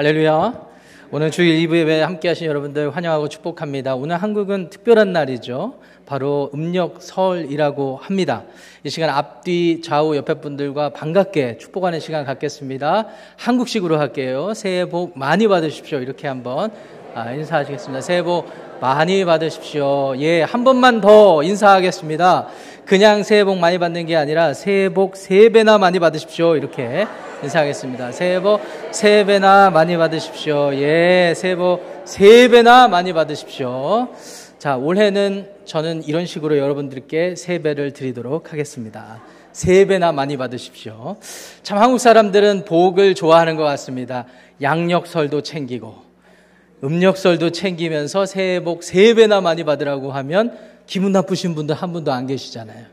할렐루야. 오늘 주일 2부 예배 함께 하신 여러분들 환영하고 축복합니다. 오늘 한국은 특별한 날이죠. 바로 음력 설이라고 합니다. 이 시간 앞뒤 좌우 옆에 분들과 반갑게 축복하는 시간 갖겠습니다. 한국식으로 할게요. 새해 복 많이 받으십시오. 이렇게 한번 아, 인사하시겠습니다. 새해 복 많이 받으십시오. 예, 한 번만 더 인사하겠습니다. 그냥 새해 복 많이 받는 게 아니라 새해 복 세 배나 많이 받으십시오. 이렇게 인사하겠습니다. 새해 복 세 배나 많이 받으십시오. 예, 새해 복 세 배나 많이 받으십시오. 자, 올해는 저는 이런 식으로 여러분들께 세 배를 드리도록 하겠습니다. 세 배나 많이 받으십시오. 참 한국 사람들은 복을 좋아하는 것 같습니다. 양력설도 챙기고 음력설도 챙기면서 새해 복세 배나 많이 받으라고 하면 기분 나쁘신 분들 한 분도 안 계시잖아요.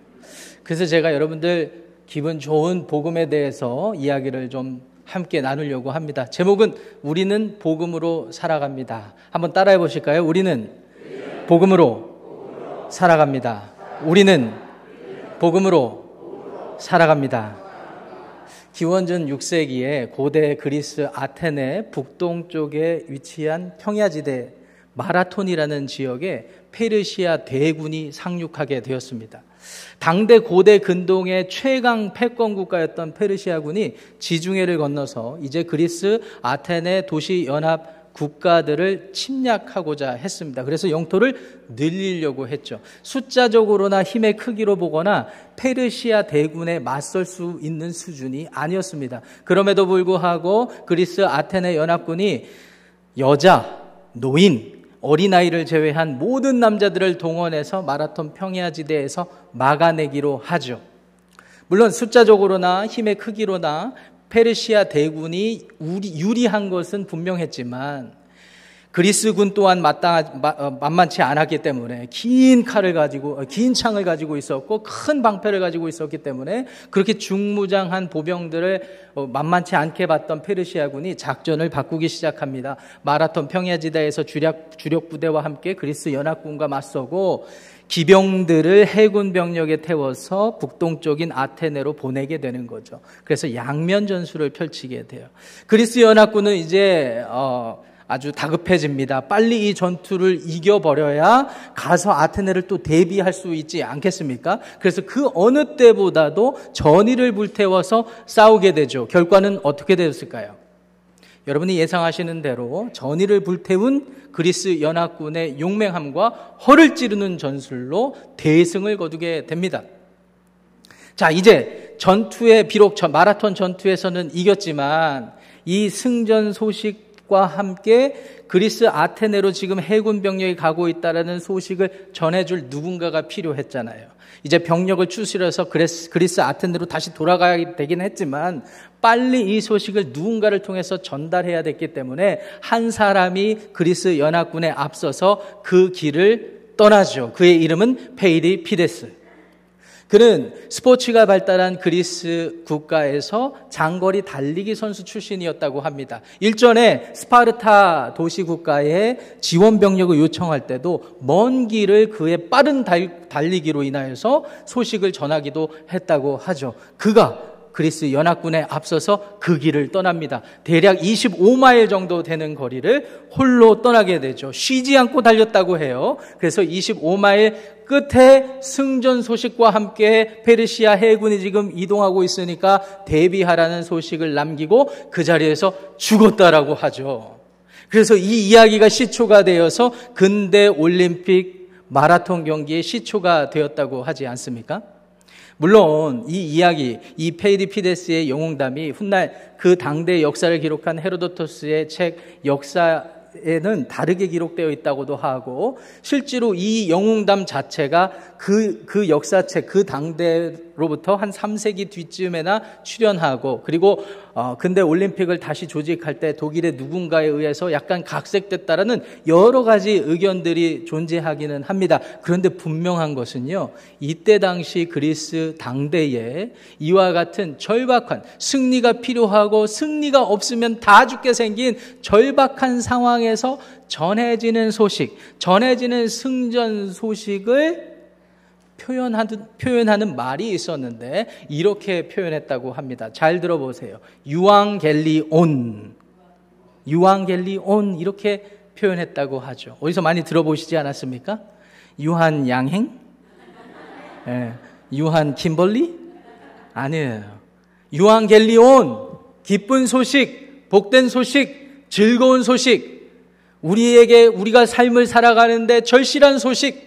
그래서 제가 여러분들 기분 좋은 복음에 대해서 이야기를 좀 함께 나누려고 합니다. 제목은 우리는 복음으로 살아갑니다. 한번 따라해 보실까요? 우리는 복음으로 살아갑니다. 우리는 복음으로 살아갑니다. 기원전 6세기에 고대 그리스 아테네 북동쪽에 위치한 평야지대 마라톤이라는 지역에 페르시아 대군이 상륙하게 되었습니다. 당대 고대 근동의 최강 패권 국가였던 페르시아군이 지중해를 건너서 이제 그리스 아테네 도시 연합 국가들을 침략하고자 했습니다. 그래서 영토를 늘리려고 했죠. 숫자적으로나 힘의 크기로 보거나 페르시아 대군에 맞설 수 있는 수준이 아니었습니다. 그럼에도 불구하고 그리스 아테네 연합군이 여자, 노인, 어린아이를 제외한 모든 남자들을 동원해서 마라톤 평야 지대에서 막아내기로 하죠. 물론 숫자적으로나 힘의 크기로나 페르시아 대군이 유리한 것은 분명했지만 그리스군 또한 마땅 어, 만만치 않았기 때문에 긴 칼을 가지고 어, 긴 창을 가지고 있었고 큰 방패를 가지고 있었기 때문에 그렇게 중무장한 보병들을 어, 만만치 않게 봤던 페르시아군이 작전을 바꾸기 시작합니다. 마라톤 평야지대에서 주력 주력 부대와 함께 그리스 연합군과 맞서고 기병들을 해군 병력에 태워서 북동쪽인 아테네로 보내게 되는 거죠. 그래서 양면 전술을 펼치게 돼요. 그리스 연합군은 이제 어, 아주 다급해집니다. 빨리 이 전투를 이겨버려야 가서 아테네를 또 대비할 수 있지 않겠습니까? 그래서 그 어느 때보다도 전의를 불태워서 싸우게 되죠. 결과는 어떻게 되었을까요? 여러분이 예상하시는 대로 전의를 불태운 그리스 연합군의 용맹함과 허를 찌르는 전술로 대승을 거두게 됩니다. 자, 이제 전투에 비록 마라톤 전투에서는 이겼지만 이 승전 소식 과 함께 그리스 아테네로 지금 해군 병력이 가고 있다라는 소식을 전해줄 누군가가 필요했잖아요. 이제 병력을 추스려서 그리스, 그리스 아테네로 다시 돌아가야 되긴 했지만 빨리 이 소식을 누군가를 통해서 전달해야 됐기 때문에 한 사람이 그리스 연합군에 앞서서 그 길을 떠나죠. 그의 이름은 페이디피데스. 그는 스포츠가 발달한 그리스 국가에서 장거리 달리기 선수 출신이었다고 합니다. 일전에 스파르타 도시 국가에 지원 병력을 요청할 때도 먼 길을 그의 빠른 달리기로 인하여서 소식을 전하기도 했다고 하죠. 그가 그리스 연합군에 앞서서 그 길을 떠납니다. 대략 25마일 정도 되는 거리를 홀로 떠나게 되죠. 쉬지 않고 달렸다고 해요. 그래서 25마일 끝에 승전 소식과 함께 페르시아 해군이 지금 이동하고 있으니까 대비하라는 소식을 남기고 그 자리에서 죽었다라고 하죠. 그래서 이 이야기가 시초가 되어서 근대 올림픽 마라톤 경기의 시초가 되었다고 하지 않습니까? 물론 이 이야기, 이 페이디피데스의 영웅담이 훗날 그 당대 역사를 기록한 헤로도토스의 책 역사 에는 다르게 기록되어 있다고도 하고 실제로 이 영웅담 자체가 그, 그 역사책, 그 당대로부터 한 3세기 뒤쯤에나 출연하고 그리고 어, 근대 올림픽을 다시 조직할 때 독일의 누군가에 의해서 약간 각색됐다라는 여러 가지 의견들이 존재하기는 합니다. 그런데 분명한 것은요, 이때 당시 그리스 당대에 이와 같은 절박한 승리가 필요하고 승리가 없으면 다 죽게 생긴 절박한 상황에서 전해지는 소식, 전해지는 승전 소식을 표현하는, 표현하는 말이 있었는데 이렇게 표현했다고 합니다. 잘 들어보세요. 유앙겔리온. 유한겔리온 이렇게 표현했다고 하죠. 어디서 많이 들어보시지 않았습니까? 유한 양행? 예, 유한 김벌리? 아니에요. 유한겔리온 기쁜 소식, 복된 소식, 즐거운 소식, 우리에게 우리가 삶을 살아가는데 절실한 소식,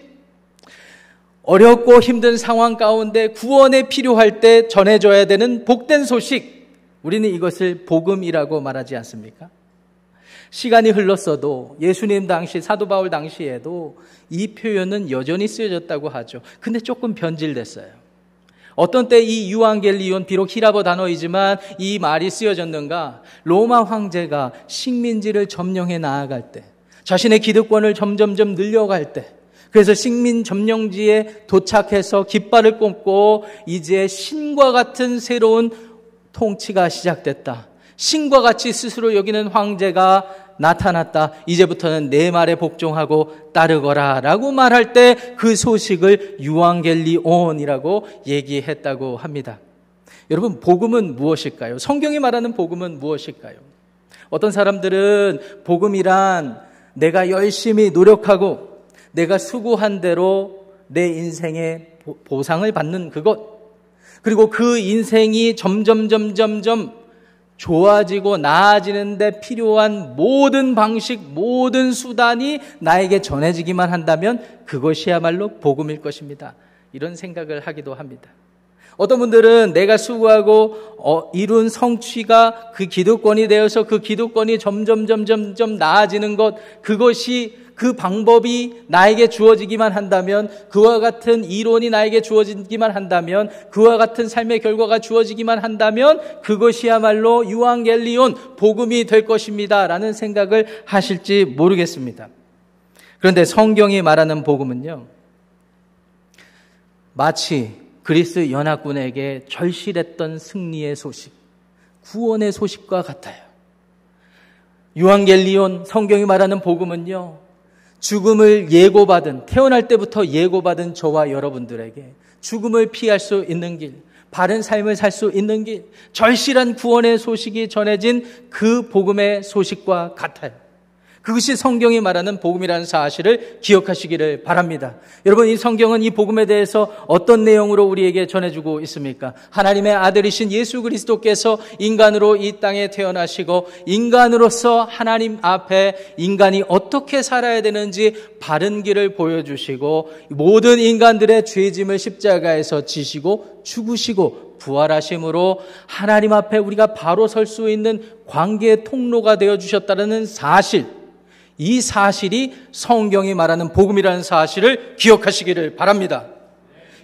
어렵고 힘든 상황 가운데 구원에 필요할 때 전해줘야 되는 복된 소식, 우리는 이것을 복음이라고 말하지 않습니까? 시간이 흘렀어도 예수님 당시, 사도 바울 당시에도 이 표현은 여전히 쓰여졌다고 하죠. 근데 조금 변질됐어요. 어떤 때 이 유앙겔리온 비록 히라버 단어이지만 이 말이 쓰여졌는가? 로마 황제가 식민지를 점령해 나아갈 때, 자신의 기득권을 점점점 늘려갈 때, 그래서 식민 점령지에 도착해서 깃발을 꽂고 이제 신과 같은 새로운 통치가 시작됐다. 신과 같이 스스로 여기는 황제가 나타났다. 이제부터는 내 말에 복종하고 따르거라. 라고 말할 때 그 소식을 유앙겔리온이라고 얘기했다고 합니다. 여러분, 복음은 무엇일까요? 성경이 말하는 복음은 무엇일까요? 어떤 사람들은 복음이란 내가 열심히 노력하고 내가 수고한 대로 내 인생의 보상을 받는 그것. 그리고 그 인생이 점점, 점점, 점 좋아지고 나아지는데 필요한 모든 방식, 모든 수단이 나에게 전해지기만 한다면 그것이야말로 복음일 것입니다. 이런 생각을 하기도 합니다. 어떤 분들은 내가 수고하고 어, 이룬 성취가 그 기득권이 되어서 그 기득권이 점점 점점 점 나아지는 것 그것이 그 방법이 나에게 주어지기만 한다면 그와 같은 이론이 나에게 주어지기만 한다면 그와 같은 삶의 결과가 주어지기만 한다면 그것이야말로 유앙겔리온 복음이 될 것입니다라는 생각을 하실지 모르겠습니다. 그런데 성경이 말하는 복음은요. 마치 그리스 연합군에게 절실했던 승리의 소식, 구원의 소식과 같아요. 유앙겔리온 성경이 말하는 복음은요. 죽음을 예고받은, 태어날 때부터 예고받은 저와 여러분들에게 죽음을 피할 수 있는 길, 바른 삶을 살 수 있는 길, 절실한 구원의 소식이 전해진 그 복음의 소식과 같아요. 그것이 성경이 말하는 복음이라는 사실을 기억하시기를 바랍니다. 여러분, 이 성경은 이 복음에 대해서 어떤 내용으로 우리에게 전해주고 있습니까? 하나님의 아들이신 예수 그리스도께서 인간으로 이 땅에 태어나시고 인간으로서 하나님 앞에 인간이 어떻게 살아야 되는지 바른 길을 보여주시고 모든 인간들의 죄짐을 십자가에서 지시고 죽으시고 부활하심으로 하나님 앞에 우리가 바로 설 수 있는 관계의 통로가 되어 주셨다는 사실, 이 사실이 성경이 말하는 복음이라는 사실을 기억하시기를 바랍니다.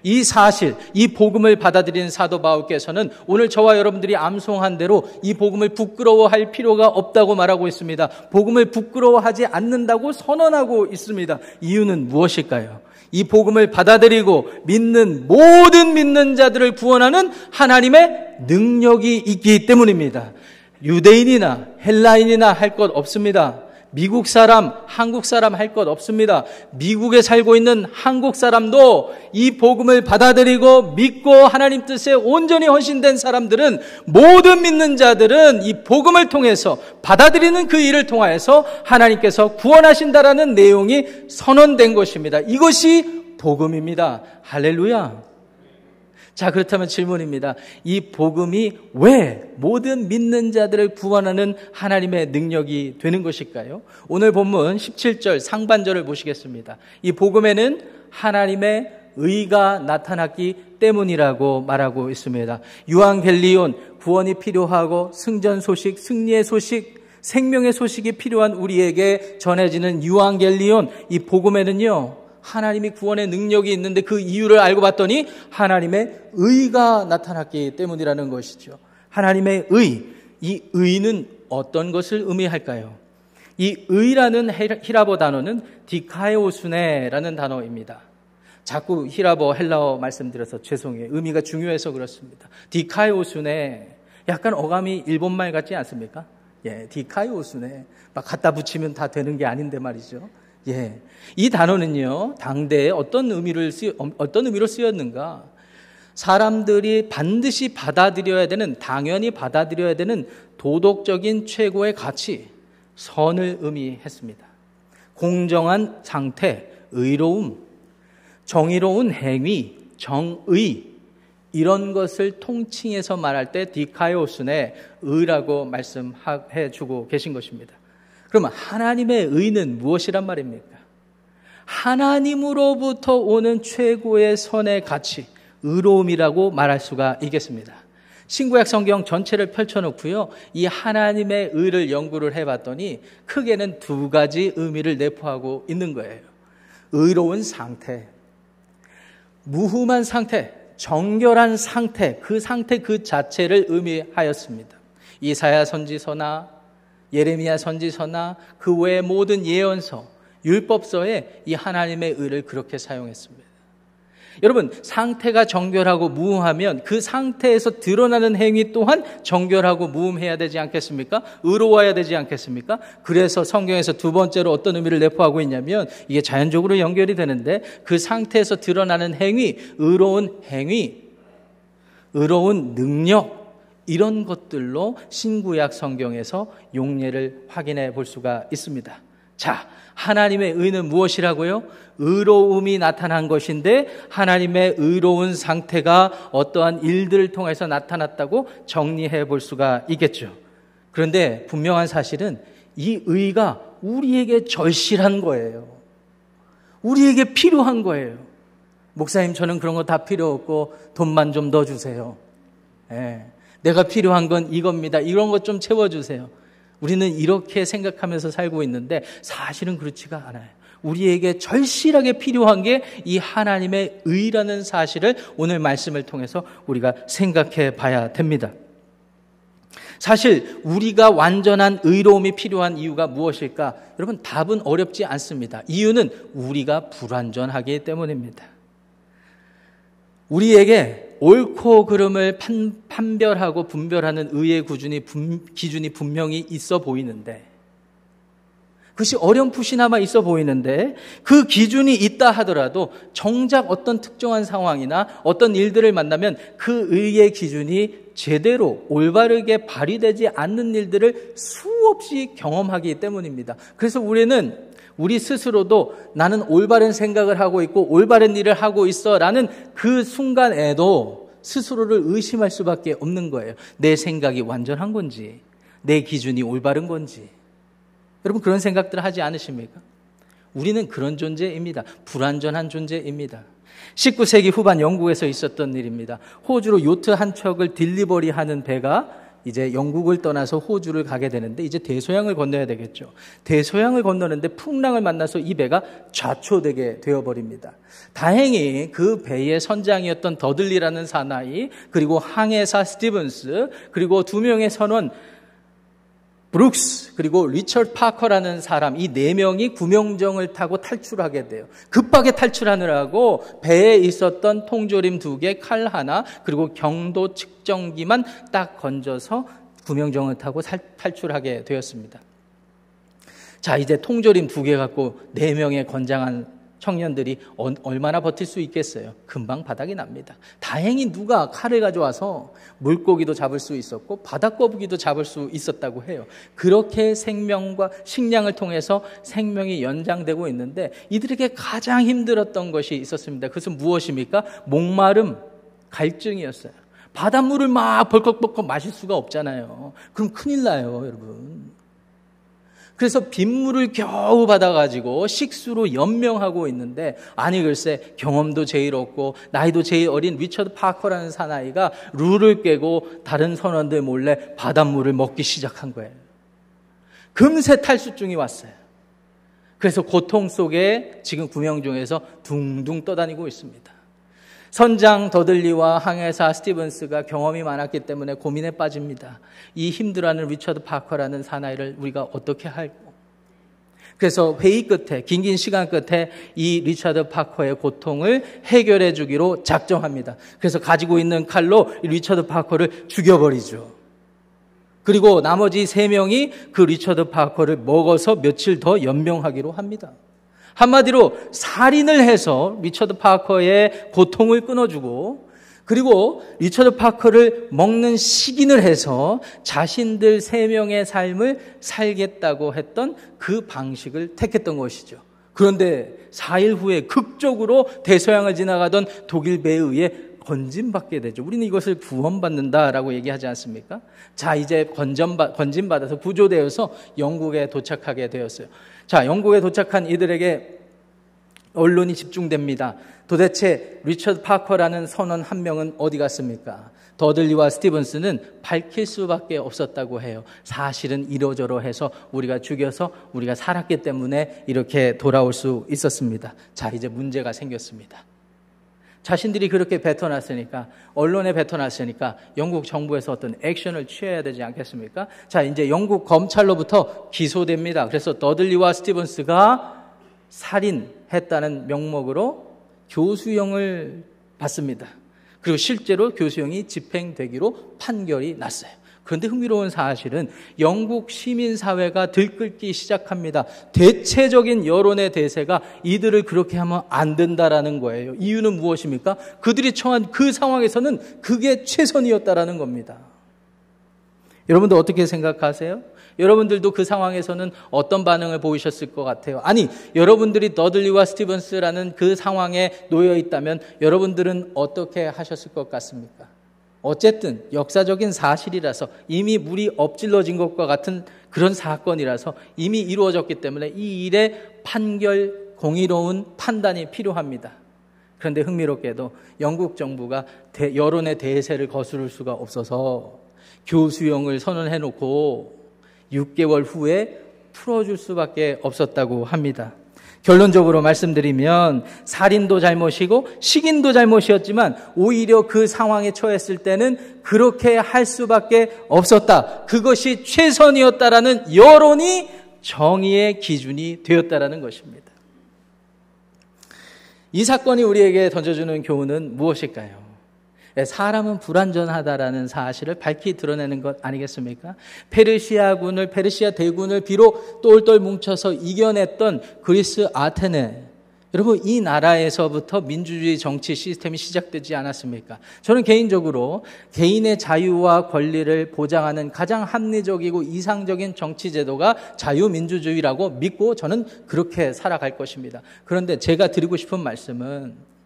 이 사실, 이 복음을 받아들인 사도 바울께서는 오늘 저와 여러분들이 암송한 대로 이 복음을 부끄러워할 필요가 없다고 말하고 있습니다. 복음을 부끄러워하지 않는다고 선언하고 있습니다. 이유는 무엇일까요? 이 복음을 받아들이고 믿는 모든 믿는 자들을 구원하는 하나님의 능력이 있기 때문입니다. 유대인이나 헬라인이나 할 것 없습니다. 미국 사람, 한국 사람 할 것 없습니다. 미국에 살고 있는 한국 사람도 이 복음을 받아들이고 믿고 하나님 뜻에 온전히 헌신된 사람들은 모든 믿는 자들은 이 복음을 통해서 받아들이는 그 일을 통하여서 하나님께서 구원하신다라는 내용이 선언된 것입니다. 이것이 복음입니다. 할렐루야. 자, 그렇다면 질문입니다. 이 복음이 왜 모든 믿는 자들을 구원하는 하나님의 능력이 되는 것일까요? 오늘 본문 17절 상반절을 보시겠습니다. 이 복음에는 하나님의 의가 나타났기 때문이라고 말하고 있습니다. 유앙겔리온 구원이 필요하고 승전 소식, 승리의 소식, 생명의 소식이 필요한 우리에게 전해지는 유앙겔리온 이 복음에는요. 하나님이 구원의 능력이 있는데 그 이유를 알고 봤더니 하나님의 의가 나타났기 때문이라는 것이죠. 하나님의 의, 이 의는 어떤 것을 의미할까요? 이 의라는 히라보 단어는 디카에오스네라는 단어입니다. 자꾸 히라보 헬라어 말씀드려서 죄송해요. 의미가 중요해서 그렇습니다. 디카에오스네 약간 어감이 일본말 같지 않습니까? 예, 디카에오스네 막 갖다 붙이면 다 되는 게 아닌데 말이죠. 예. 이 단어는요, 당대에 어떤 의미를 쓰, 어떤 의미로 쓰였는가? 사람들이 반드시 받아들여야 되는, 당연히 받아들여야 되는 도덕적인 최고의 가치, 선을 의미했습니다. 공정한 상태, 의로움, 정의로운 행위, 정의, 이런 것을 통칭해서 말할 때 디카이오스네 의라고 말씀해 주고 계신 것입니다. 그러면 하나님의 의는 무엇이란 말입니까? 하나님으로부터 오는 최고의 선의 가치, 의로움이라고 말할 수가 있겠습니다. 신구약 성경 전체를 펼쳐놓고요. 이 하나님의 의를 연구를 해봤더니 크게는 두 가지 의미를 내포하고 있는 거예요. 의로운 상태, 무흠한 상태, 정결한 상태, 그 상태 그 자체를 의미하였습니다. 이사야 선지서나 예레미야 선지서나 그 외의 모든 예언서, 율법서에 이 하나님의 의를 그렇게 사용했습니다. 여러분, 상태가 정결하고 무음하면 그 상태에서 드러나는 행위 또한 정결하고 무음해야 되지 않겠습니까? 의로워야 되지 않겠습니까? 그래서 성경에서 두 번째로 어떤 의미를 내포하고 있냐면 이게 자연적으로 연결이 되는데 그 상태에서 드러나는 행위, 의로운 행위, 의로운 능력, 이런 것들로 신구약 성경에서 용례를 확인해 볼 수가 있습니다. 자, 하나님의 의는 무엇이라고요? 의로움이 나타난 것인데 하나님의 의로운 상태가 어떠한 일들을 통해서 나타났다고 정리해 볼 수가 있겠죠. 그런데 분명한 사실은 이 의가 우리에게 절실한 거예요. 우리에게 필요한 거예요. 목사님, 저는 그런 거 다 필요 없고 돈만 좀 더 주세요. 예. 내가 필요한 건 이겁니다. 이런 것 좀 채워주세요. 우리는 이렇게 생각하면서 살고 있는데 사실은 그렇지가 않아요. 우리에게 절실하게 필요한 게 이 하나님의 의라는 사실을 오늘 말씀을 통해서 우리가 생각해 봐야 됩니다. 사실 우리가 완전한 의로움이 필요한 이유가 무엇일까? 여러분 답은 어렵지 않습니다. 이유는 우리가 불완전하기 때문입니다. 우리에게 옳고 그름을 판, 별하고 분별하는 의의 구준이, 분, 기준이 분명히 있어 보이는데, 그것이 어렴풋이나마 있어 보이는데, 그 기준이 있다 하더라도 정작 어떤 특정한 상황이나 어떤 일들을 만나면 그 의의 기준이 제대로 올바르게 발휘되지 않는 일들을 수없이 경험하기 때문입니다. 그래서 우리는 우리 스스로도 나는 올바른 생각을 하고 있고 올바른 일을 하고 있어 라는 그 순간에도 스스로를 의심할 수밖에 없는 거예요. 내 생각이 완전한 건지, 내 기준이 올바른 건지. 여러분 그런 생각들 하지 않으십니까? 우리는 그런 존재입니다. 불완전한 존재입니다. 19세기 후반 영국에서 있었던 일입니다. 호주로 요트 한 척을 딜리버리 하는 배가 이제 영국을 떠나서 호주를 가게 되는데 이제 대서양을 건너야 되겠죠. 대서양을 건너는데 풍랑을 만나서 이 배가 좌초되게 되어버립니다. 다행히 그 배의 선장이었던 더들리라는 사나이 그리고 항해사 스티븐스 그리고 두 명의 선원 브룩스 그리고 리처드 파커라는 사람 이 네 명이 구명정을 타고 탈출하게 돼요. 급하게 탈출하느라고 배에 있었던 통조림 두 개, 칼 하나 그리고 경도 측정기만 딱 건져서 구명정을 타고 탈출하게 되었습니다. 자 이제 통조림 두 개 갖고 네 명의 건장한 청년들이 얼마나 버틸 수 있겠어요? 금방 바닥이 납니다. 다행히 누가 칼을 가져와서 물고기도 잡을 수 있었고 바닥거북이도 잡을 수 있었다고 해요. 그렇게 생명과 식량을 통해서 생명이 연장되고 있는데 이들에게 가장 힘들었던 것이 있었습니다. 그것은 무엇입니까? 목마름, 갈증이었어요. 바닷물을 막 벌컥벌컥 마실 수가 없잖아요. 그럼 큰일 나요, 여러분. 그래서 빗물을 겨우 받아가지고 식수로 연명하고 있는데 아니 글쎄 경험도 제일 없고 나이도 제일 어린 리처드 파커라는 사나이가 룰을 깨고 다른 선원들 몰래 바닷물을 먹기 시작한 거예요. 금세 탈수증이 왔어요. 그래서 고통 속에 지금 구명중에서 둥둥 떠다니고 있습니다. 선장 더들리와 항해사 스티븐스가 경험이 많았기 때문에 고민에 빠집니다. 이 힘들어하는 리처드 파커라는 사나이를 우리가 어떻게 할꼬 그래서 회의 끝에 긴긴 시간 끝에 이 리처드 파커의 고통을 해결해 주기로 작정합니다. 그래서 가지고 있는 칼로 리처드 파커를 죽여버리죠. 그리고 나머지 세 명이 그 리처드 파커를 먹어서 며칠 더 연명하기로 합니다. 한마디로 살인을 해서 리처드 파커의 고통을 끊어주고 그리고 리처드 파커를 먹는 식인을 해서 자신들 세 명의 삶을 살겠다고 했던 그 방식을 택했던 것이죠. 그런데 4일 후에 극적으로 대서양을 지나가던 독일 배에 의해 건진받게 되죠. 우리는 이것을 구원받는다라고 얘기하지 않습니까? 자, 이제 건진받아서 구조되어서 영국에 도착하게 되었어요. 자, 영국에 도착한 이들에게 언론이 집중됩니다. 도대체 리처드 파커라는 선원 한 명은 어디 갔습니까? 더들리와 스티븐스는 밝힐 수밖에 없었다고 해요. 사실은 이러저러 해서 우리가 죽여서 우리가 살았기 때문에 이렇게 돌아올 수 있었습니다. 자, 이제 문제가 생겼습니다. 자신들이 그렇게 뱉어놨으니까, 언론에 뱉어놨으니까 영국 정부에서 어떤 액션을 취해야 되지 않겠습니까? 자, 이제 영국 검찰로부터 기소됩니다. 그래서 더들리와 스티븐스가 살인했다는 명목으로 교수형을 받습니다. 그리고 실제로 교수형이 집행되기로 판결이 났어요. 그런데 흥미로운 사실은 영국 시민사회가 들끓기 시작합니다. 대체적인 여론의 대세가 이들을 그렇게 하면 안 된다라는 거예요. 이유는 무엇입니까? 그들이 처한 그 상황에서는 그게 최선이었다라는 겁니다. 여러분들 어떻게 생각하세요? 여러분들도 그 상황에서는 어떤 반응을 보이셨을 것 같아요? 아니, 여러분들이 더들리와 스티븐스라는 그 상황에 놓여 있다면 여러분들은 어떻게 하셨을 것 같습니까? 어쨌든 역사적인 사실이라서 이미 물이 엎질러진 것과 같은 그런 사건이라서 이미 이루어졌기 때문에 이 일의 판결, 공의로운 판단이 필요합니다. 그런데 흥미롭게도 영국 정부가 대, 여론의 대세를 거스를 수가 없어서 교수형을 선언해 놓고 6개월 후에 풀어줄 수밖에 없었다고 합니다. 결론적으로 말씀드리면 살인도 잘못이고 식인도 잘못이었지만 오히려 그 상황에 처했을 때는 그렇게 할 수밖에 없었다. 그것이 최선이었다라는 여론이 정의의 기준이 되었다라는 것입니다. 이 사건이 우리에게 던져주는 교훈은 무엇일까요? 예, 사람은 불완전하다라는 사실을 밝히 드러내는 것 아니겠습니까? 페르시아군을 페르시아 대군을 비록 똘똘 뭉쳐서 이겨냈던 그리스 아테네 여러분 이 나라에서부터 민주주의 정치 시스템이 시작되지 않았습니까? 저는 개인적으로 개인의 자유와 권리를 보장하는 가장 합리적이고 이상적인 정치 제도가 자유민주주의라고 믿고 저는 그렇게 살아갈 것입니다. 그런데 제가 드리고 싶은 말씀은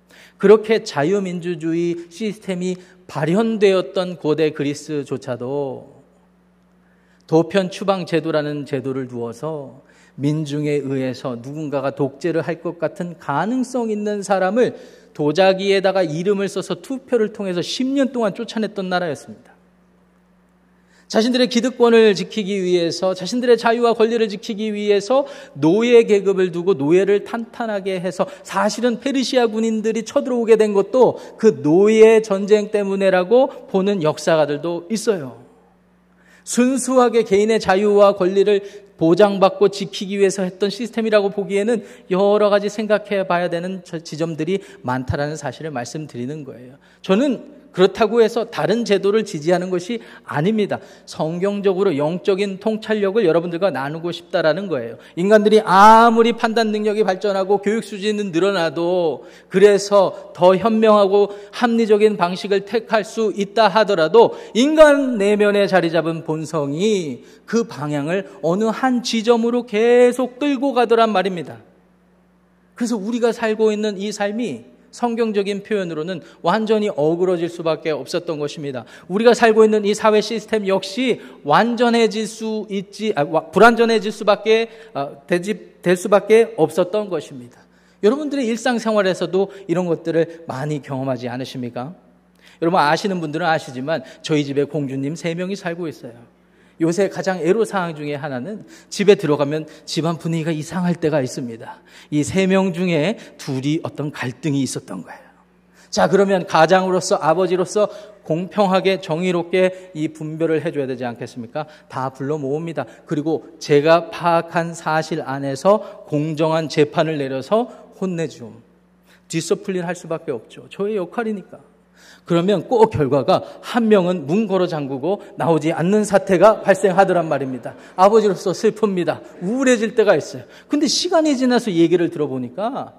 그렇게 자유민주주의 시스템이 발현되었던 고대 그리스조차도 도편 추방 제도라는 제도를 두어서 민중에 의해서 누군가가 독재를 할 것 같은 가능성 있는 사람을 도자기에다가 이름을 써서 투표를 통해서 10년 동안 쫓아냈던 나라였습니다. 자신들의 기득권을 지키기 위해서 자신들의 자유와 권리를 지키기 위해서 노예 계급을 두고 노예를 탄탄하게 해서 사실은 페르시아 군인들이 쳐들어오게 된 것도 그 노예 전쟁 때문에라고 보는 역사가들도 있어요. 순수하게 개인의 자유와 권리를 보장받고 지키기 위해서 했던 시스템이라고 보기에는 여러 가지 생각해 봐야 되는 지점들이 많다라는 사실을 말씀드리는 거예요. 저는 그렇다고 해서 다른 제도를 지지하는 것이 아닙니다. 성경적으로 영적인 통찰력을 여러분들과 나누고 싶다라는 거예요. 인간들이 아무리 판단 능력이 발전하고 교육 수준은 늘어나도 그래서 더 현명하고 합리적인 방식을 택할 수 있다 하더라도 인간 내면에 자리 잡은 본성이 그 방향을 어느 한 지점으로 계속 끌고 가더란 말입니다. 그래서 우리가 살고 있는 이 삶이 성경적인 표현으로는 완전히 어그러질 수밖에 없었던 것입니다. 우리가 살고 있는 이 사회 시스템 역시 완전해질 수 있지, 아, 불완전해질 수밖에, 아, 되지, 될 수밖에 없었던 것입니다. 여러분들의 일상생활에서도 이런 것들을 많이 경험하지 않으십니까? 여러분 아시는 분들은 아시지만 저희 집에 공주님 세 명이 살고 있어요. 요새 가장 애로사항 중에 하나는 집에 들어가면 집안 분위기가 이상할 때가 있습니다. 이 세 명 중에 둘이 어떤 갈등이 있었던 거예요. 자, 그러면 가장으로서 아버지로서 공평하게 정의롭게 이 분별을 해줘야 되지 않겠습니까? 다 불러 모읍니다. 그리고 제가 파악한 사실 안에서 공정한 재판을 내려서 혼내줌. 디서플린 할 수밖에 없죠. 저의 역할이니까. 그러면 꼭 결과가 한 명은 문 걸어 잠그고 나오지 않는 사태가 발생하더란 말입니다. 아버지로서 슬픕니다. 우울해질 때가 있어요. 근데 시간이 지나서 얘기를 들어보니까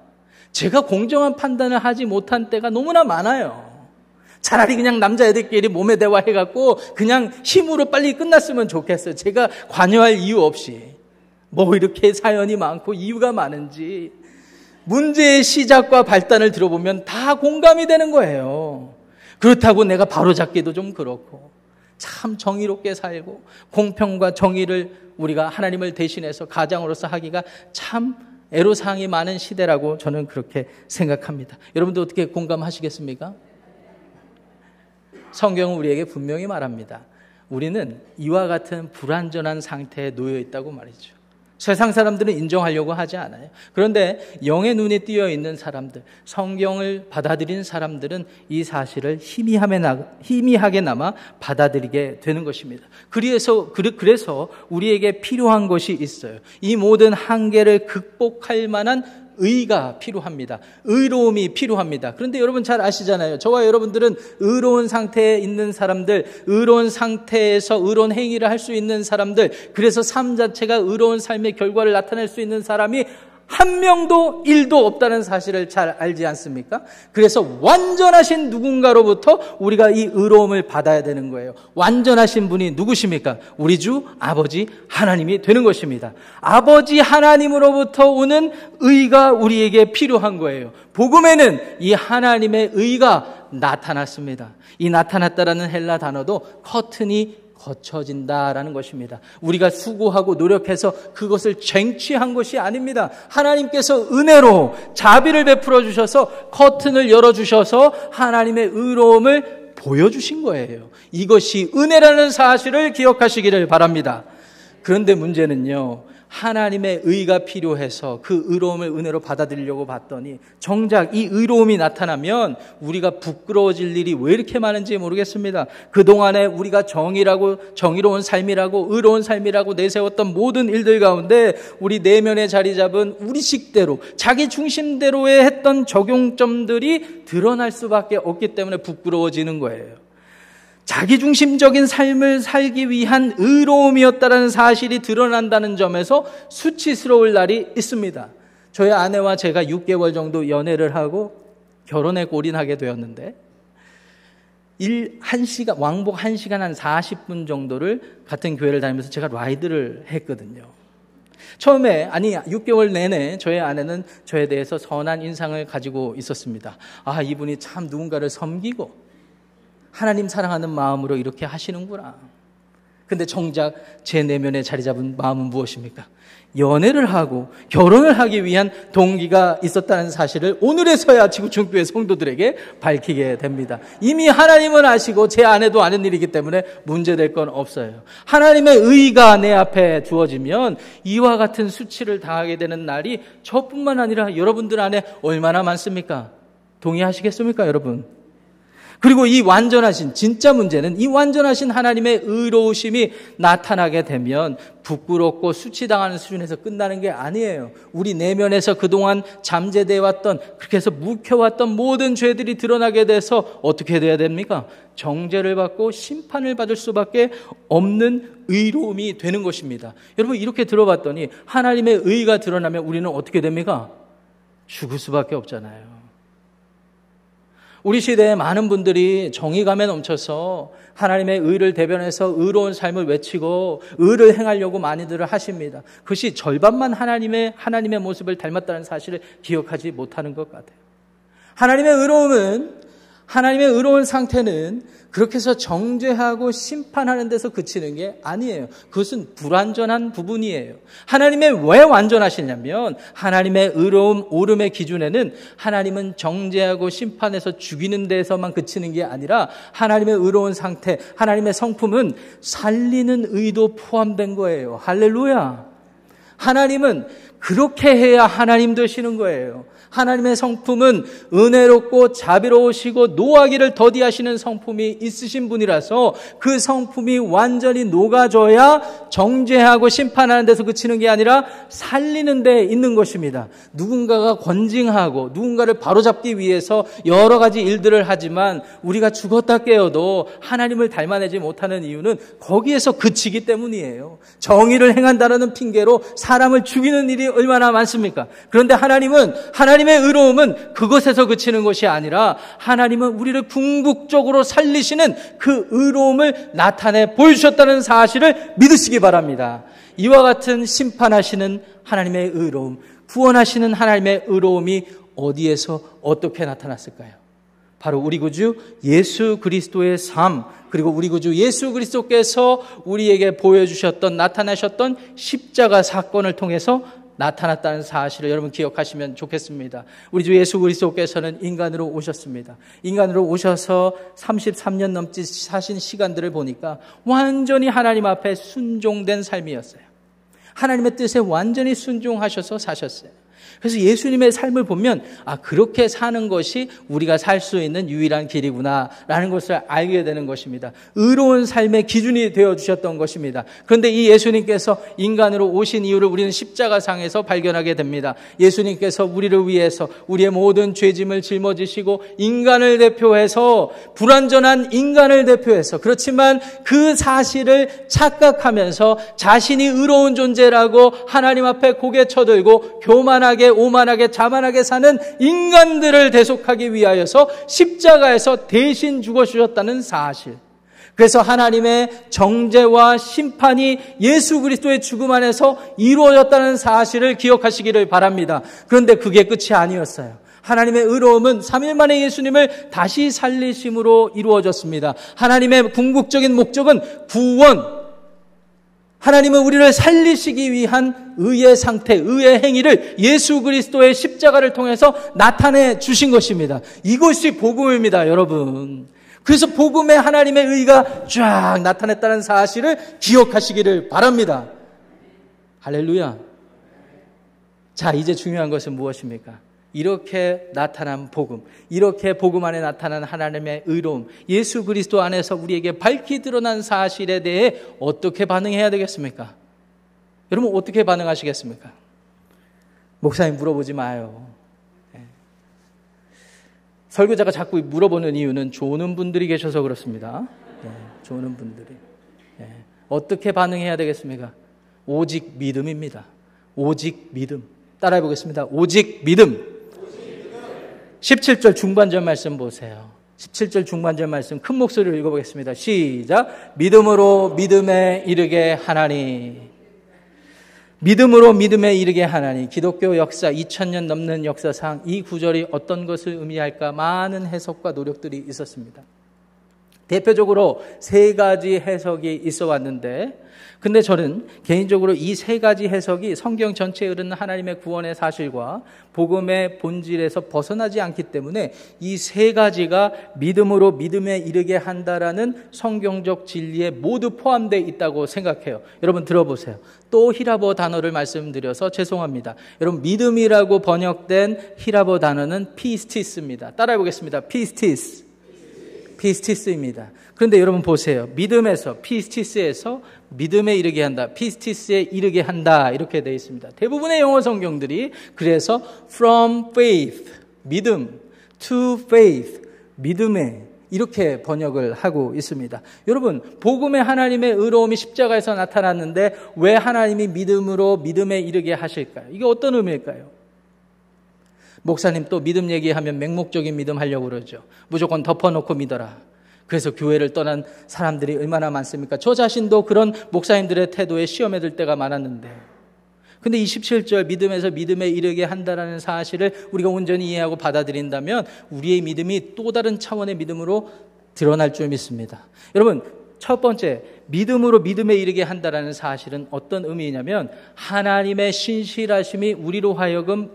제가 공정한 판단을 하지 못한 때가 너무나 많아요. 차라리 그냥 남자애들끼리 몸에 대화해갖고 그냥 힘으로 빨리 끝났으면 좋겠어요. 제가 관여할 이유 없이. 뭐 이렇게 사연이 많고 이유가 많은지 문제의 시작과 발단을 들어보면 다 공감이 되는 거예요. 그렇다고 내가 바로잡기도 좀 그렇고 참 정의롭게 살고 공평과 정의를 우리가 하나님을 대신해서 가장으로서 하기가 참 애로사항이 많은 시대라고 저는 그렇게 생각합니다. 여러분도 어떻게 공감하시겠습니까? 성경은 우리에게 분명히 말합니다. 우리는 이와 같은 불완전한 상태에 놓여 있다고 말이죠. 세상 사람들은 인정하려고 하지 않아요. 그런데 영의 눈에 띄어 있는 사람들, 성경을 받아들인 사람들은 이 사실을 희미하게 남아 받아들이게 되는 것입니다. 그래서, 그래서 우리에게 필요한 것이 있어요. 이 모든 한계를 극복할 만한 의가 필요합니다. 의로움이 필요합니다. 그런데 여러분 잘 아시잖아요. 저와 여러분들은 의로운 상태에 있는 사람들, 의로운 상태에서 의로운 행위를 할 수 있는 사람들, 그래서 삶 자체가 의로운 삶의 결과를 나타낼 수 있는 사람이 한 명도 일도 없다는 사실을 잘 알지 않습니까? 그래서 완전하신 누군가로부터 우리가 이 의로움을 받아야 되는 거예요. 완전하신 분이 누구십니까? 우리 주 아버지 하나님이 되는 것입니다. 아버지 하나님으로부터 오는 의가 우리에게 필요한 거예요. 복음에는 이 하나님의 의가 나타났습니다. 이 나타났다라는 헬라 단어도 커튼이 거쳐진다라는 것입니다. 우리가 수고하고 노력해서 그것을 쟁취한 것이 아닙니다. 하나님께서 은혜로 자비를 베풀어 주셔서 커튼을 열어 주셔서 하나님의 의로움을 보여주신 거예요. 이것이 은혜라는 사실을 기억하시기를 바랍니다. 그런데 문제는요, 하나님의 의가 필요해서 그 의로움을 은혜로 받아들이려고 봤더니 정작 이 의로움이 나타나면 우리가 부끄러워질 일이 왜 이렇게 많은지 모르겠습니다. 그동안에 우리가 정의라고 정의로운 삶이라고 의로운 삶이라고 내세웠던 모든 일들 가운데 우리 내면에 자리 잡은 우리식대로 자기 중심대로에 했던 적용점들이 드러날 수밖에 없기 때문에 부끄러워지는 거예요. 자기중심적인 삶을 살기 위한 의로움이었다는 사실이 드러난다는 점에서 수치스러울 날이 있습니다. 저희 아내와 제가 6개월 정도 연애를 하고 결혼에 골인하게 되었는데, 일, 한 시간, 왕복 한 시간 한 40분 정도를 같은 교회를 다니면서 제가 라이드를 했거든요. 처음에, 아니, 6개월 내내 저의 아내는 저에 대해서 선한 인상을 가지고 있었습니다. 아, 이분이 참 누군가를 섬기고, 하나님 사랑하는 마음으로 이렇게 하시는구나. 근데 정작 제 내면에 자리 잡은 마음은 무엇입니까? 연애를 하고 결혼을 하기 위한 동기가 있었다는 사실을 오늘에서야 지구촌교회 성도들에게 밝히게 됩니다. 이미 하나님은 아시고 제 아내도 아는 일이기 때문에 문제될 건 없어요. 하나님의 의가 내 앞에 두어지면 이와 같은 수치를 당하게 되는 날이 저뿐만 아니라 여러분들 안에 얼마나 많습니까? 동의하시겠습니까, 여러분? 그리고 이 완전하신 진짜 문제는 이 완전하신 하나님의 의로우심이 나타나게 되면 부끄럽고 수치당하는 수준에서 끝나는 게 아니에요. 우리 내면에서 그동안 잠재되어 왔던 그렇게 해서 묵혀왔던 모든 죄들이 드러나게 돼서 어떻게 돼야 됩니까? 정죄를 받고 심판을 받을 수밖에 없는 의로움이 되는 것입니다. 여러분 이렇게 들어봤더니 하나님의 의가 드러나면 우리는 어떻게 됩니까? 죽을 수밖에 없잖아요. 우리 시대에 많은 분들이 정의감에 넘쳐서 하나님의 의를 대변해서 의로운 삶을 외치고 의를 행하려고 많이들 하십니다. 그것이 절반만 하나님의 하나님의 모습을 닮았다는 사실을 기억하지 못하는 것 같아요. 하나님의 의로움은 하나님의 의로운 상태는 그렇게 해서 정죄하고 심판하는 데서 그치는 게 아니에요. 그것은 불완전한 부분이에요. 하나님의 왜 완전하시냐면 하나님의 의로움, 오름의 기준에는 하나님은 정죄하고 심판해서 죽이는 데서만 그치는 게 아니라 하나님의 의로운 상태, 하나님의 성품은 살리는 의도 포함된 거예요. 할렐루야. 하나님은 그렇게 해야 하나님 되시는 거예요. 하나님의 성품은 은혜롭고 자비로우시고 노하기를 더디하시는 성품이 있으신 분이라서 그 성품이 완전히 녹아져야 정죄하고 심판하는 데서 그치는 게 아니라 살리는 데 있는 것입니다. 누군가가 권징하고 누군가를 바로잡기 위해서 여러 가지 일들을 하지만 우리가 죽었다 깨어도 하나님을 닮아내지 못하는 이유는 거기에서 그치기 때문이에요. 정의를 행한다는 핑계로 사람을 죽이는 일이 얼마나 많습니까? 그런데 하나님은 하나님 의 의로움은 그것에서 그치는 것이 아니라 하나님은 우리를 궁극적으로 살리시는 그 의로움을 나타내 보여주셨다는 사실을 믿으시기 바랍니다. 이와 같은 심판하시는 하나님의 의로움, 구원하시는 하나님의 의로움이 어디에서 어떻게 나타났을까요? 바로 우리 구주 예수 그리스도의 삶, 그리고 우리 구주 예수 그리스도께서 우리에게 보여주셨던, 나타나셨던 십자가 사건을 통해서 나타났다는 사실을 여러분 기억하시면 좋겠습니다. 우리 주 예수 그리스도께서는 인간으로 오셨습니다. 인간으로 오셔서 33년 넘지 사신 시간들을 보니까 완전히 하나님 앞에 순종된 삶이었어요. 하나님의 뜻에 완전히 순종하셔서 사셨어요. 그래서 예수님의 삶을 보면 아 그렇게 사는 것이 우리가 살 수 있는 유일한 길이구나라는 것을 알게 되는 것입니다. 의로운 삶의 기준이 되어 주셨던 것입니다. 그런데 이 예수님께서 인간으로 오신 이유를 우리는 십자가상에서 발견하게 됩니다. 예수님께서 우리를 위해서 우리의 모든 죄짐을 짊어지시고 인간을 대표해서 불완전한 인간을 대표해서 그렇지만 그 사실을 착각하면서 자신이 의로운 존재라고 하나님 앞에 고개 쳐들고 교만하게 오만하게 자만하게 사는 인간들을 대속하기 위하여서 십자가에서 대신 죽어 주셨다는 사실. 그래서 하나님의 정죄와 심판이 예수 그리스도의 죽음 안에서 이루어졌다는 사실을 기억하시기를 바랍니다. 그런데 그게 끝이 아니었어요. 하나님의 의로움은 3일 만에 예수님을 다시 살리심으로 이루어졌습니다. 하나님의 궁극적인 목적은 구원, 하나님은 우리를 살리시기 위한 의의 상태, 의의 행위를 예수 그리스도의 십자가를 통해서 나타내 주신 것입니다. 이것이 복음입니다, 여러분. 그래서 복음의 하나님의 의가 쫙 나타냈다는 사실을 기억하시기를 바랍니다. 할렐루야. 자, 이제 중요한 것은 무엇입니까? 이렇게 나타난 복음, 이렇게 복음 안에 나타난 하나님의 의로움, 예수 그리스도 안에서 우리에게 밝히 드러난 사실에 대해 어떻게 반응해야 되겠습니까? 여러분 어떻게 반응하시겠습니까? 목사님 물어보지 마요. 네. 설교자가 자꾸 물어보는 이유는 조는 분들이 계셔서 그렇습니다. 네, 조는 분들이. 네. 어떻게 반응해야 되겠습니까? 오직 믿음입니다. 오직 믿음. 따라해 보겠습니다. 오직 믿음. 17절 중반절 말씀 보세요. 17절 중반절 말씀 큰 목소리로 읽어보겠습니다. 시작. 믿음으로 믿음에 이르게 하나니. 믿음으로 믿음에 이르게 하나니. 기독교 역사 2000년 넘는 역사상 이 구절이 어떤 것을 의미할까 많은 해석과 노력들이 있었습니다. 대표적으로 세 가지 해석이 있어 왔는데 근데 저는 개인적으로 이 세 가지 해석이 성경 전체에 흐르는 하나님의 구원의 사실과 복음의 본질에서 벗어나지 않기 때문에 이 세 가지가 믿음으로 믿음에 이르게 한다라는 성경적 진리에 모두 포함되어 있다고 생각해요. 여러분 들어보세요. 또 헬라어 단어를 말씀드려서 죄송합니다. 여러분 믿음이라고 번역된 헬라어 단어는 피스티스입니다. 따라해 보겠습니다. 피스티스. 피스티스입니다. 그런데 여러분 보세요. 믿음에서, 피스티스에서 믿음에 이르게 한다. 피스티스에 이르게 한다. 이렇게 되어 있습니다. 대부분의 영어 성경들이 그래서 from faith, 믿음, to faith, 믿음에 이렇게 번역을 하고 있습니다. 여러분, 복음의 하나님의 의로움이 십자가에서 나타났는데 왜 하나님이 믿음으로 믿음에 이르게 하실까요? 이게 어떤 의미일까요? 목사님 또 믿음 얘기하면 맹목적인 믿음 하려고 그러죠. 무조건 덮어놓고 믿어라. 그래서 교회를 떠난 사람들이 얼마나 많습니까? 저 자신도 그런 목사님들의 태도에 시험에 들 때가 많았는데. 근데 27절 믿음에서 믿음에 이르게 한다라는 사실을 우리가 온전히 이해하고 받아들인다면 우리의 믿음이 또 다른 차원의 믿음으로 드러날 줄 믿습니다. 여러분, 첫 번째, 믿음으로 믿음에 이르게 한다라는 사실은 어떤 의미냐면 하나님의 신실하심이 우리로 하여금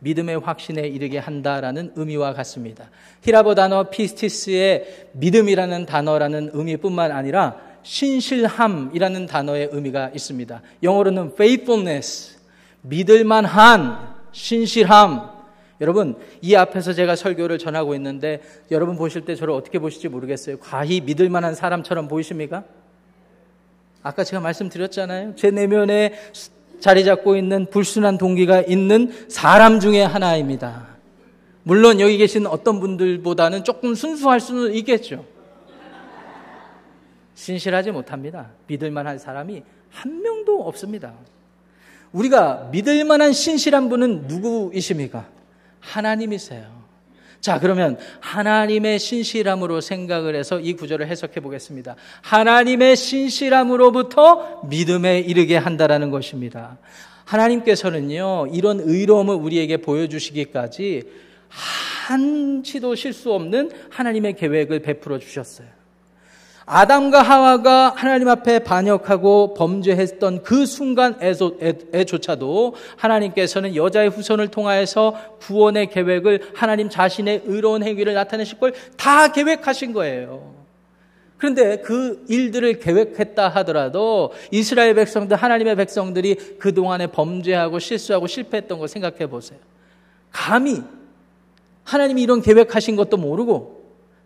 믿음의 확신에 이르게 한다라는 의미와 같습니다. 히라보 단어 피스티스의 믿음이라는 단어라는 의미뿐만 아니라 신실함이라는 단어의 의미가 있습니다. 영어로는 faithfulness, 믿을만한 신실함. 여러분, 이 앞에서 제가 설교를 전하고 있는데 여러분 보실 때 저를 어떻게 보실지 모르겠어요. 과히 믿을만한 사람처럼 보이십니까? 아까 제가 말씀드렸잖아요. 제 내면에 자리 잡고 있는 불순한 동기가 있는 사람 중에 하나입니다. 물론 여기 계신 어떤 분들보다는 조금 순수할 수는 있겠죠. 신실하지 못합니다. 믿을 만한 사람이 한 명도 없습니다. 우리가 믿을 만한 신실한 분은 누구이십니까? 하나님이세요. 자, 그러면 하나님의 신실함으로 생각을 해서 이 구절을 해석해 보겠습니다. 하나님의 신실함으로부터 믿음에 이르게 한다라는 것입니다. 하나님께서는요, 이런 의로움을 우리에게 보여주시기까지 한치도 실수 없는 하나님의 계획을 베풀어 주셨어요. 아담과 하와가 하나님 앞에 반역하고 범죄했던 그 순간에조차도 하나님께서는 여자의 후손을 통하여서 구원의 계획을 하나님 자신의 의로운 행위를 나타내실 걸 다 계획하신 거예요. 그런데 그 일들을 계획했다 하더라도 이스라엘 백성들, 하나님의 백성들이 그동안에 범죄하고 실수하고 실패했던 거 생각해 보세요. 감히 하나님이 이런 계획하신 것도 모르고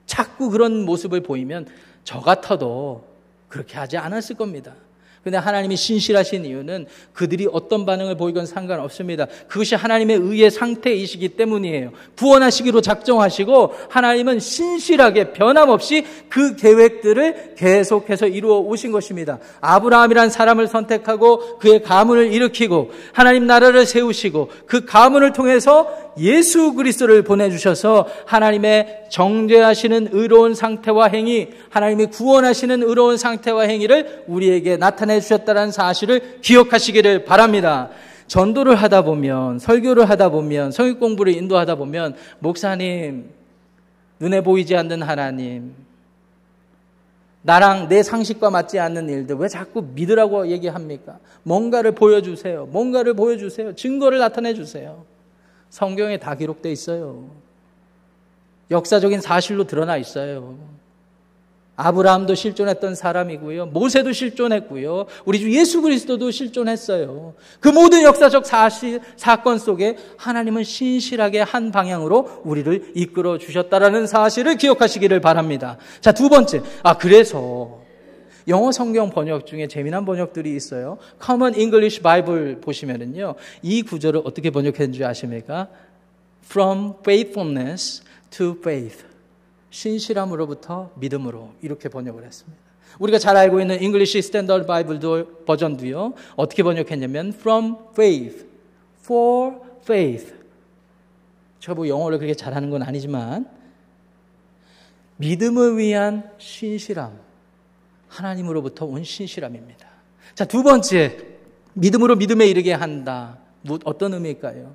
자꾸 그런 모습을 보이면 저 같아도 그렇게 하지 않았을 겁니다. 근데 하나님이 신실하신 이유는 그들이 어떤 반응을 보이건 상관없습니다. 그것이 하나님의 의의 상태이시기 때문이에요. 구원하시기로 작정하시고 하나님은 신실하게 변함없이 그 계획들을 계속해서 이루어 오신 것입니다. 아브라함이란 사람을 선택하고 그의 가문을 일으키고 하나님 나라를 세우시고 그 가문을 통해서 예수 그리스도를 보내주셔서 하나님의 정죄하시는 의로운 상태와 행위, 하나님이 구원하시는 의로운 상태와 행위를 우리에게 나타내 주셨다는 사실을 기억하시기를 바랍니다. 전도를 하다 보면, 설교를 하다 보면, 성역 공부를 인도하다 보면, 목사님, 눈에 보이지 않는 하나님, 나랑 내 상식과 맞지 않는 일들 왜 자꾸 믿으라고 얘기합니까? 뭔가를 보여주세요. 뭔가를 보여주세요. 증거를 나타내 주세요. 성경에 다 기록되어 있어요. 역사적인 사실로 드러나 있어요. 아브라함도 실존했던 사람이고요. 모세도 실존했고요. 우리 주 예수 그리스도도 실존했어요. 그 모든 역사적 사실, 사건 속에 하나님은 신실하게 한 방향으로 우리를 이끌어 주셨다라는 사실을 기억하시기를 바랍니다. 자, 두 번째. 아, 그래서 영어 성경 번역 중에 재미난 번역들이 있어요. Common English Bible 보시면은요. 이 구절을 어떻게 번역했는지 아십니까? From faithfulness to faith. 신실함으로부터 믿음으로 이렇게 번역을 했습니다. 우리가 잘 알고 있는 English Standard Bible 버전도요. 어떻게 번역했냐면 from faith for faith. 저뭐 영어를 그렇게 잘하는 건 아니지만 믿음을 위한 신실함. 하나님으로부터 온 신실함입니다. 자, 두 번째, 믿음으로 믿음에 이르게 한다. 뭐, 어떤 의미일까요?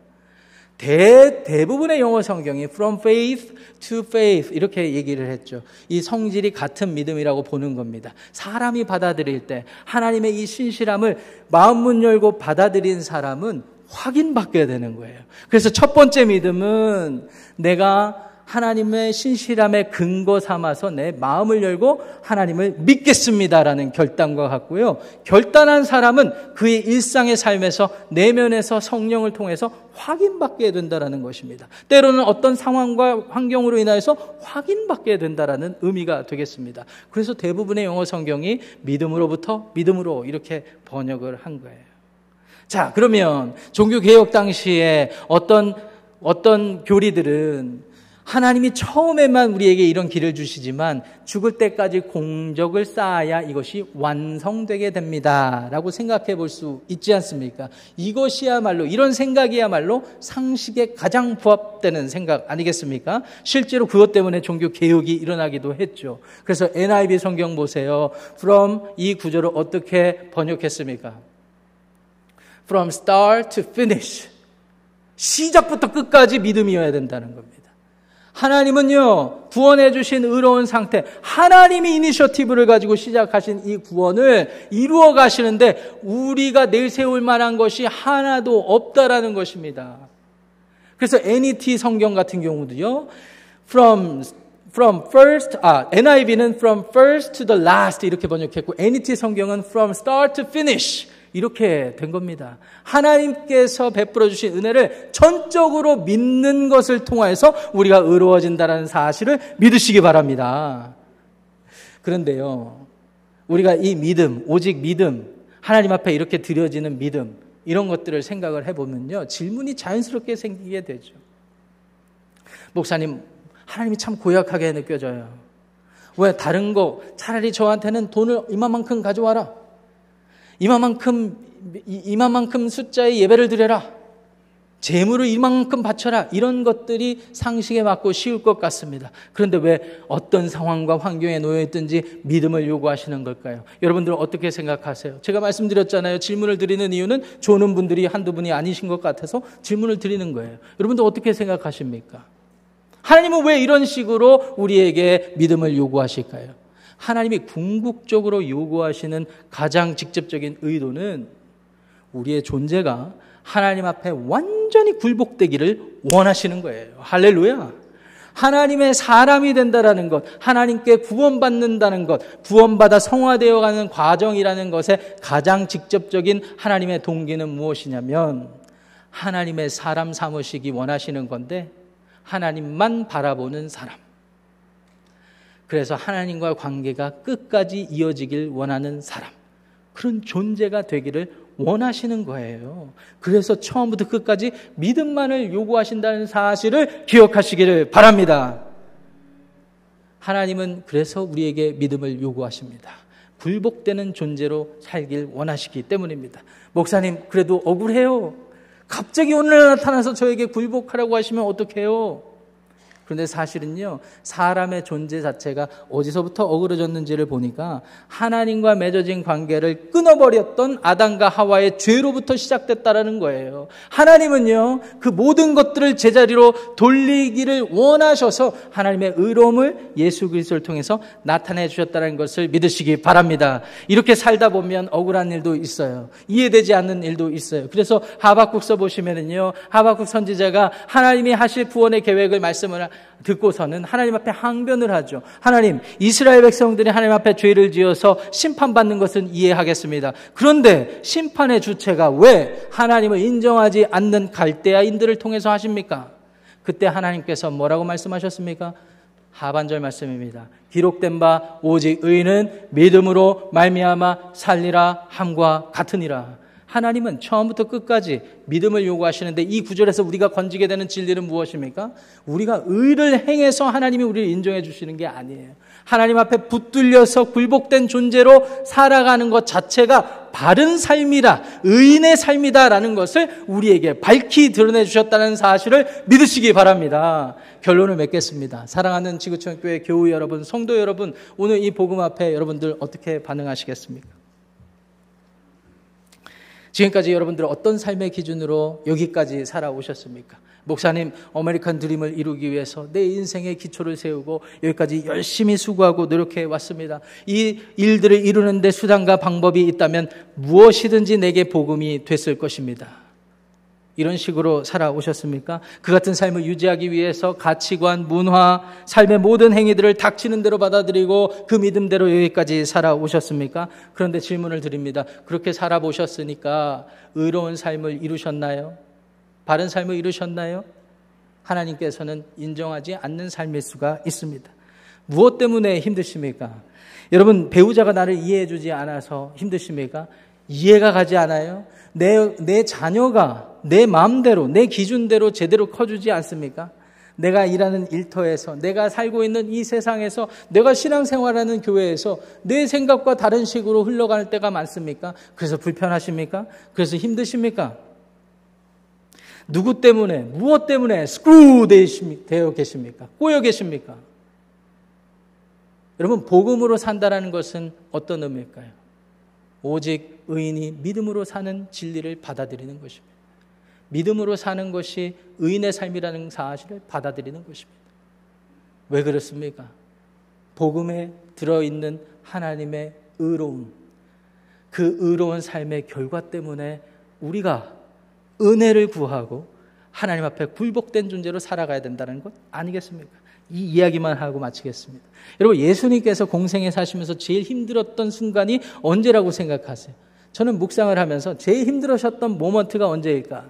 대, 대부분의 영어 성경이 from faith to faith 이렇게 얘기를 했죠. 이 성질이 같은 믿음이라고 보는 겁니다. 사람이 받아들일 때 하나님의 이 신실함을 마음 문 열고 받아들인 사람은 확인받게 되는 거예요. 그래서 첫 번째 믿음은 내가 하나님의 신실함의 근거 삼아서 내 마음을 열고 하나님을 믿겠습니다라는 결단과 같고요. 결단한 사람은 그의 일상의 삶에서 내면에서 성령을 통해서 확인받게 된다라는 것입니다. 때로는 어떤 상황과 환경으로 인하여서 확인받게 된다라는 의미가 되겠습니다. 그래서 대부분의 영어 성경이 믿음으로부터 믿음으로 이렇게 번역을 한 거예요. 자, 그러면 종교 개혁 당시에 어떤 어떤 교리들은 하나님이 처음에만 우리에게 이런 길을 주시지만 죽을 때까지 공적을 쌓아야 이것이 완성되게 됩니다. 라고 생각해 볼 수 있지 않습니까? 이것이야말로, 이런 생각이야말로 상식에 가장 부합되는 생각 아니겠습니까? 실제로 그것 때문에 종교 개혁이 일어나기도 했죠. 그래서 NIV 성경 보세요. from 이 구조를 어떻게 번역했습니까? from start to finish. 시작부터 끝까지 믿음이어야 된다는 겁니다. 하나님은요, 구원해 주신 의로운 상태, 하나님이 이니셔티브를 가지고 시작하신 이 구원을 이루어 가시는데 우리가 내세울 만한 것이 하나도 없다라는 것입니다. 그래서 NET 성경 같은 경우도요, from from first 아 NIV는 from first to the last 이렇게 번역했고 NET 성경은 from start to finish 이렇게 된 겁니다. 하나님께서 베풀어 주신 은혜를 전적으로 믿는 것을 통해서 우리가 의로워진다는 사실을 믿으시기 바랍니다. 그런데요, 우리가 이 믿음, 오직 믿음, 하나님 앞에 이렇게 드려지는 믿음, 이런 것들을 생각을 해보면요, 질문이 자연스럽게 생기게 되죠. 목사님, 하나님이 참 고약하게 느껴져요. 왜 다른 거 차라리 저한테는 돈을 이만큼 가져와라. 이만큼 이만큼 숫자의 예배를 드려라. 재물을 이만큼 바쳐라. 이런 것들이 상식에 맞고 쉬울 것 같습니다. 그런데 왜 어떤 상황과 환경에 놓여 있든지 믿음을 요구하시는 걸까요? 여러분들은 어떻게 생각하세요? 제가 말씀드렸잖아요. 질문을 드리는 이유는 조는 분들이 한두 분이 아니신 것 같아서 질문을 드리는 거예요. 여러분들 어떻게 생각하십니까? 하나님은 왜 이런 식으로 우리에게 믿음을 요구하실까요? 하나님이 궁극적으로 요구하시는 가장 직접적인 의도는 우리의 존재가 하나님 앞에 완전히 굴복되기를 원하시는 거예요. 할렐루야. 하나님의 사람이 된다라는 것, 하나님께 구원받는다는 것, 구원받아 성화되어 가는 과정이라는 것에 가장 직접적인 하나님의 동기는 무엇이냐면 하나님의 사람 삼으시기 원하시는 건데 하나님만 바라보는 사람. 그래서 하나님과 관계가 끝까지 이어지길 원하는 사람. 그런 존재가 되기를 원하시는 거예요. 그래서 처음부터 끝까지 믿음만을 요구하신다는 사실을 기억하시기를 바랍니다. 하나님은 그래서 우리에게 믿음을 요구하십니다. 굴복되는 존재로 살길 원하시기 때문입니다. 목사님, 그래도 억울해요. 갑자기 오늘 나타나서 저에게 굴복하라고 하시면 어떡해요? 그런데 사실은요, 사람의 존재 자체가 어디서부터 어그러졌는지를 보니까 하나님과 맺어진 관계를 끊어버렸던 아담과 하와의 죄로부터 시작됐다라는 거예요. 하나님은요, 그 모든 것들을 제자리로 돌리기를 원하셔서 하나님의 의로움을 예수 그리스도를 통해서 나타내 주셨다는 것을 믿으시기 바랍니다. 이렇게 살다 보면 억울한 일도 있어요. 이해되지 않는 일도 있어요. 그래서 하박국서 보시면은요, 하박국 선지자가 하나님이 하실 구원의 계획을 말씀을 듣고서는 하나님 앞에 항변을 하죠. 하나님, 이스라엘 백성들이 하나님 앞에 죄를 지어서 심판받는 것은 이해하겠습니다. 그런데 심판의 주체가 왜 하나님을 인정하지 않는 갈대아인들을 통해서 하십니까? 그때 하나님께서 뭐라고 말씀하셨습니까? 하반절 말씀입니다. 기록된 바 오직 의는 믿음으로 말미암아 살리라 함과 같으니라. 하나님은 처음부터 끝까지 믿음을 요구하시는데 이 구절에서 우리가 건지게 되는 진리는 무엇입니까? 우리가 의를 행해서 하나님이 우리를 인정해 주시는 게 아니에요. 하나님 앞에 붙들려서 굴복된 존재로 살아가는 것 자체가 바른 삶이라, 의인의 삶이다라는 것을 우리에게 밝히 드러내 주셨다는 사실을 믿으시기 바랍니다. 결론을 맺겠습니다. 사랑하는 지구촌 교회 교우 여러분, 성도 여러분, 오늘 이 복음 앞에 여러분들 어떻게 반응하시겠습니까? 지금까지 여러분들 어떤 삶의 기준으로 여기까지 살아오셨습니까? 목사님, 아메리칸 드림을 이루기 위해서 내 인생의 기초를 세우고 여기까지 열심히 수고하고 노력해 왔습니다. 이 일들을 이루는데 수단과 방법이 있다면 무엇이든지 내게 복음이 됐을 것입니다. 이런 식으로 살아오셨습니까? 그 같은 삶을 유지하기 위해서 가치관, 문화, 삶의 모든 행위들을 닥치는 대로 받아들이고 그 믿음대로 여기까지 살아오셨습니까? 그런데 질문을 드립니다. 그렇게 살아보셨으니까 의로운 삶을 이루셨나요? 바른 삶을 이루셨나요? 하나님께서는 인정하지 않는 삶일 수가 있습니다. 무엇 때문에 힘드십니까? 여러분, 배우자가 나를 이해해주지 않아서 힘드십니까? 이해가 가지 않아요? 내, 내 자녀가 내 마음대로, 내 기준대로 제대로 커주지 않습니까? 내가 일하는 일터에서, 내가 살고 있는 이 세상에서, 내가 신앙생활하는 교회에서 내 생각과 다른 식으로 흘러갈 때가 많습니까? 그래서 불편하십니까? 그래서 힘드십니까? 누구 때문에, 무엇 때문에 스크루 되어 계십니까? 꼬여 계십니까? 여러분, 복음으로 산다라는 것은 어떤 의미일까요? 오직 의인이 믿음으로 사는 진리를 받아들이는 것입니다. 믿음으로 사는 것이 의인의 삶이라는 사실을 받아들이는 것입니다. 왜 그렇습니까? 복음에 들어있는 하나님의 의로움, 그 의로운 삶의 결과 때문에 우리가 은혜를 구하고 하나님 앞에 굴복된 존재로 살아가야 된다는 것 아니겠습니까? 이 이야기만 하고 마치겠습니다. 여러분, 예수님께서 공생에 사시면서 제일 힘들었던 순간이 언제라고 생각하세요? 저는 묵상을 하면서 제일 힘들으셨던 모먼트가 언제일까?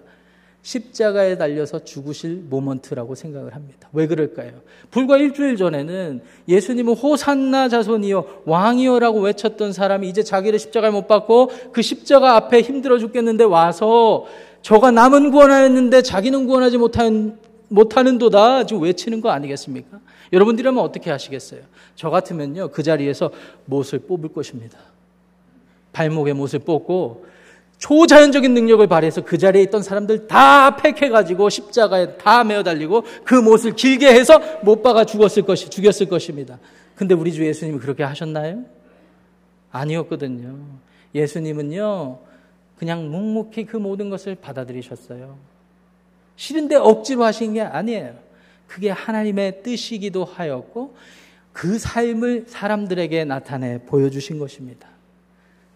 십자가에 달려서 죽으실 모먼트라고 생각을 합니다. 왜 그럴까요? 불과 일주일 전에는 예수님은 호산나 자손이요 왕이요라고 외쳤던 사람이 이제 자기를 십자가에 못 박고 그 십자가 앞에 힘들어 죽겠는데 와서 저가 남은 구원하였는데 자기는 구원하지 못한 못하는도다 지금 외치는 거 아니겠습니까? 여러분들이라면 어떻게 하시겠어요? 저 같으면요 그 자리에서 못을 뽑을 것입니다. 발목에 못을 뽑고 초자연적인 능력을 발휘해서 그 자리에 있던 사람들 다 팩해가지고 십자가에 다 메어 달리고 그 못을 길게 해서 못 박아 죽었을 것이 죽였을 것입니다. 근데 우리 주 예수님이 그렇게 하셨나요? 아니었거든요. 예수님은요 그냥 묵묵히 그 모든 것을 받아들이셨어요. 싫은데 억지로 하신 게 아니에요. 그게 하나님의 뜻이기도 하였고 그 삶을 사람들에게 나타내 보여주신 것입니다.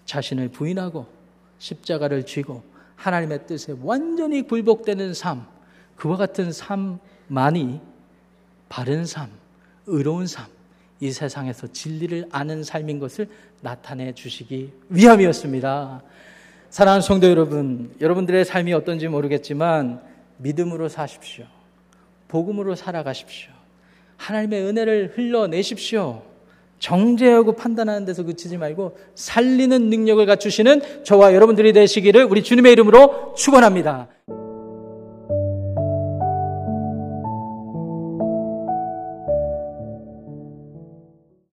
자신을 부인하고 십자가를 쥐고 하나님의 뜻에 완전히 굴복되는 삶, 그와 같은 삶만이 바른 삶, 의로운 삶, 이 세상에서 진리를 아는 삶인 것을 나타내 주시기 위함이었습니다. 사랑하는 성도 여러분, 여러분들의 삶이 어떤지 모르겠지만 믿음으로 사십시오. 복음으로 살아가십시오. 하나님의 은혜를 흘러내십시오. 정죄하고 판단하는 데서 그치지 말고 살리는 능력을 갖추시는 저와 여러분들이 되시기를 우리 주님의 이름으로 축원합니다.